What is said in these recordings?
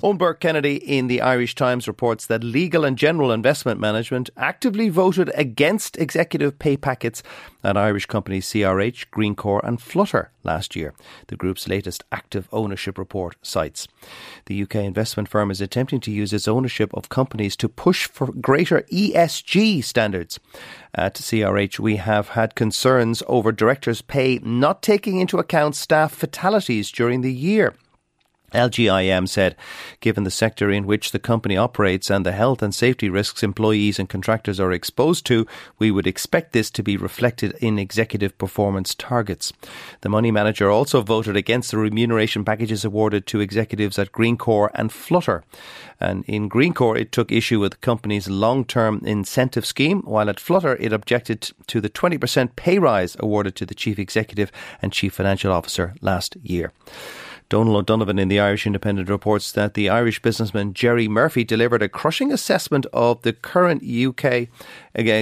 Eoin Burke Kennedy in the Irish Times reports that Legal and General Investment Management actively voted against executive pay packets at Irish companies CRH, Greencore, and Flutter last year, the group's latest active ownership report cites. The UK investment firm is attempting to use its ownership of companies to push for greater ESG standards. At CRH, we have had concerns over directors' pay not taking into account staff fatalities during the year. LGIM said, given the sector in which the company operates and the health and safety risks employees and contractors are exposed to, we would expect this to be reflected in executive performance targets. The money manager also voted against the remuneration packages awarded to executives at Greencore and Flutter. And in Greencore, it took issue with the company's long term incentive scheme, while at Flutter, it objected to the 20% pay rise awarded to the chief executive and chief financial officer last year. Donal O'Donovan in the Irish Independent reports that the Irish businessman Gerry Murphy delivered a crushing assessment of the current UK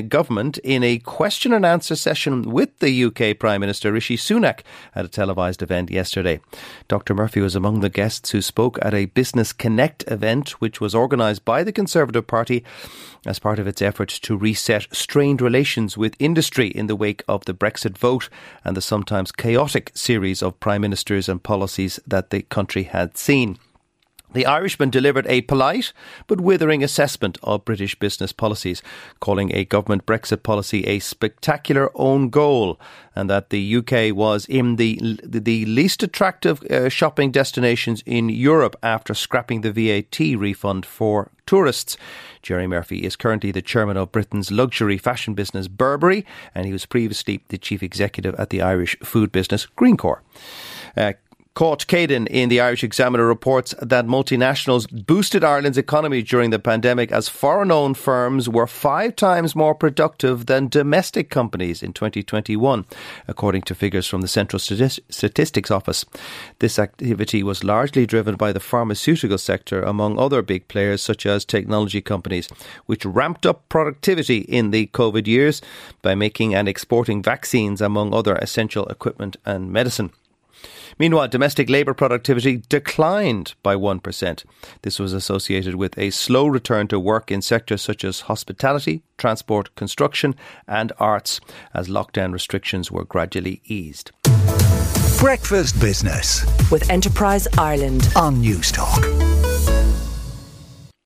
government in a question and answer session with the UK Prime Minister Rishi Sunak at a televised event yesterday. Dr. Murphy was among the guests who spoke at a Business Connect event, which was organised by the Conservative Party as part of its efforts to reset strained relations with industry in the wake of the Brexit vote and the sometimes chaotic series of prime ministers and policies that the country had seen. The Irishman delivered a polite but withering assessment of British business policies, calling a government Brexit policy a spectacular own goal, and that the UK was in the the least attractive uh, shopping destinations in Europe after scrapping the VAT refund for tourists. Gerry Murphy is currently the chairman of Britain's luxury fashion business Burberry, and he was previously the chief executive at the Irish food business Greencore. Uh, Cáit Caden in the Irish Examiner reports that multinationals boosted Ireland's economy during the pandemic as foreign owned firms were five times more productive than domestic companies in 2021, according to figures from the Central Statistics Office. This activity was largely driven by the pharmaceutical sector, among other big players such as technology companies, which ramped up productivity in the COVID years by making and exporting vaccines, among other essential equipment and medicine. Meanwhile, domestic labour productivity declined by 1%. This was associated with a slow return to work in sectors such as hospitality, transport, construction, and arts, as lockdown restrictions were gradually eased. Breakfast Business with Enterprise Ireland on Newstalk.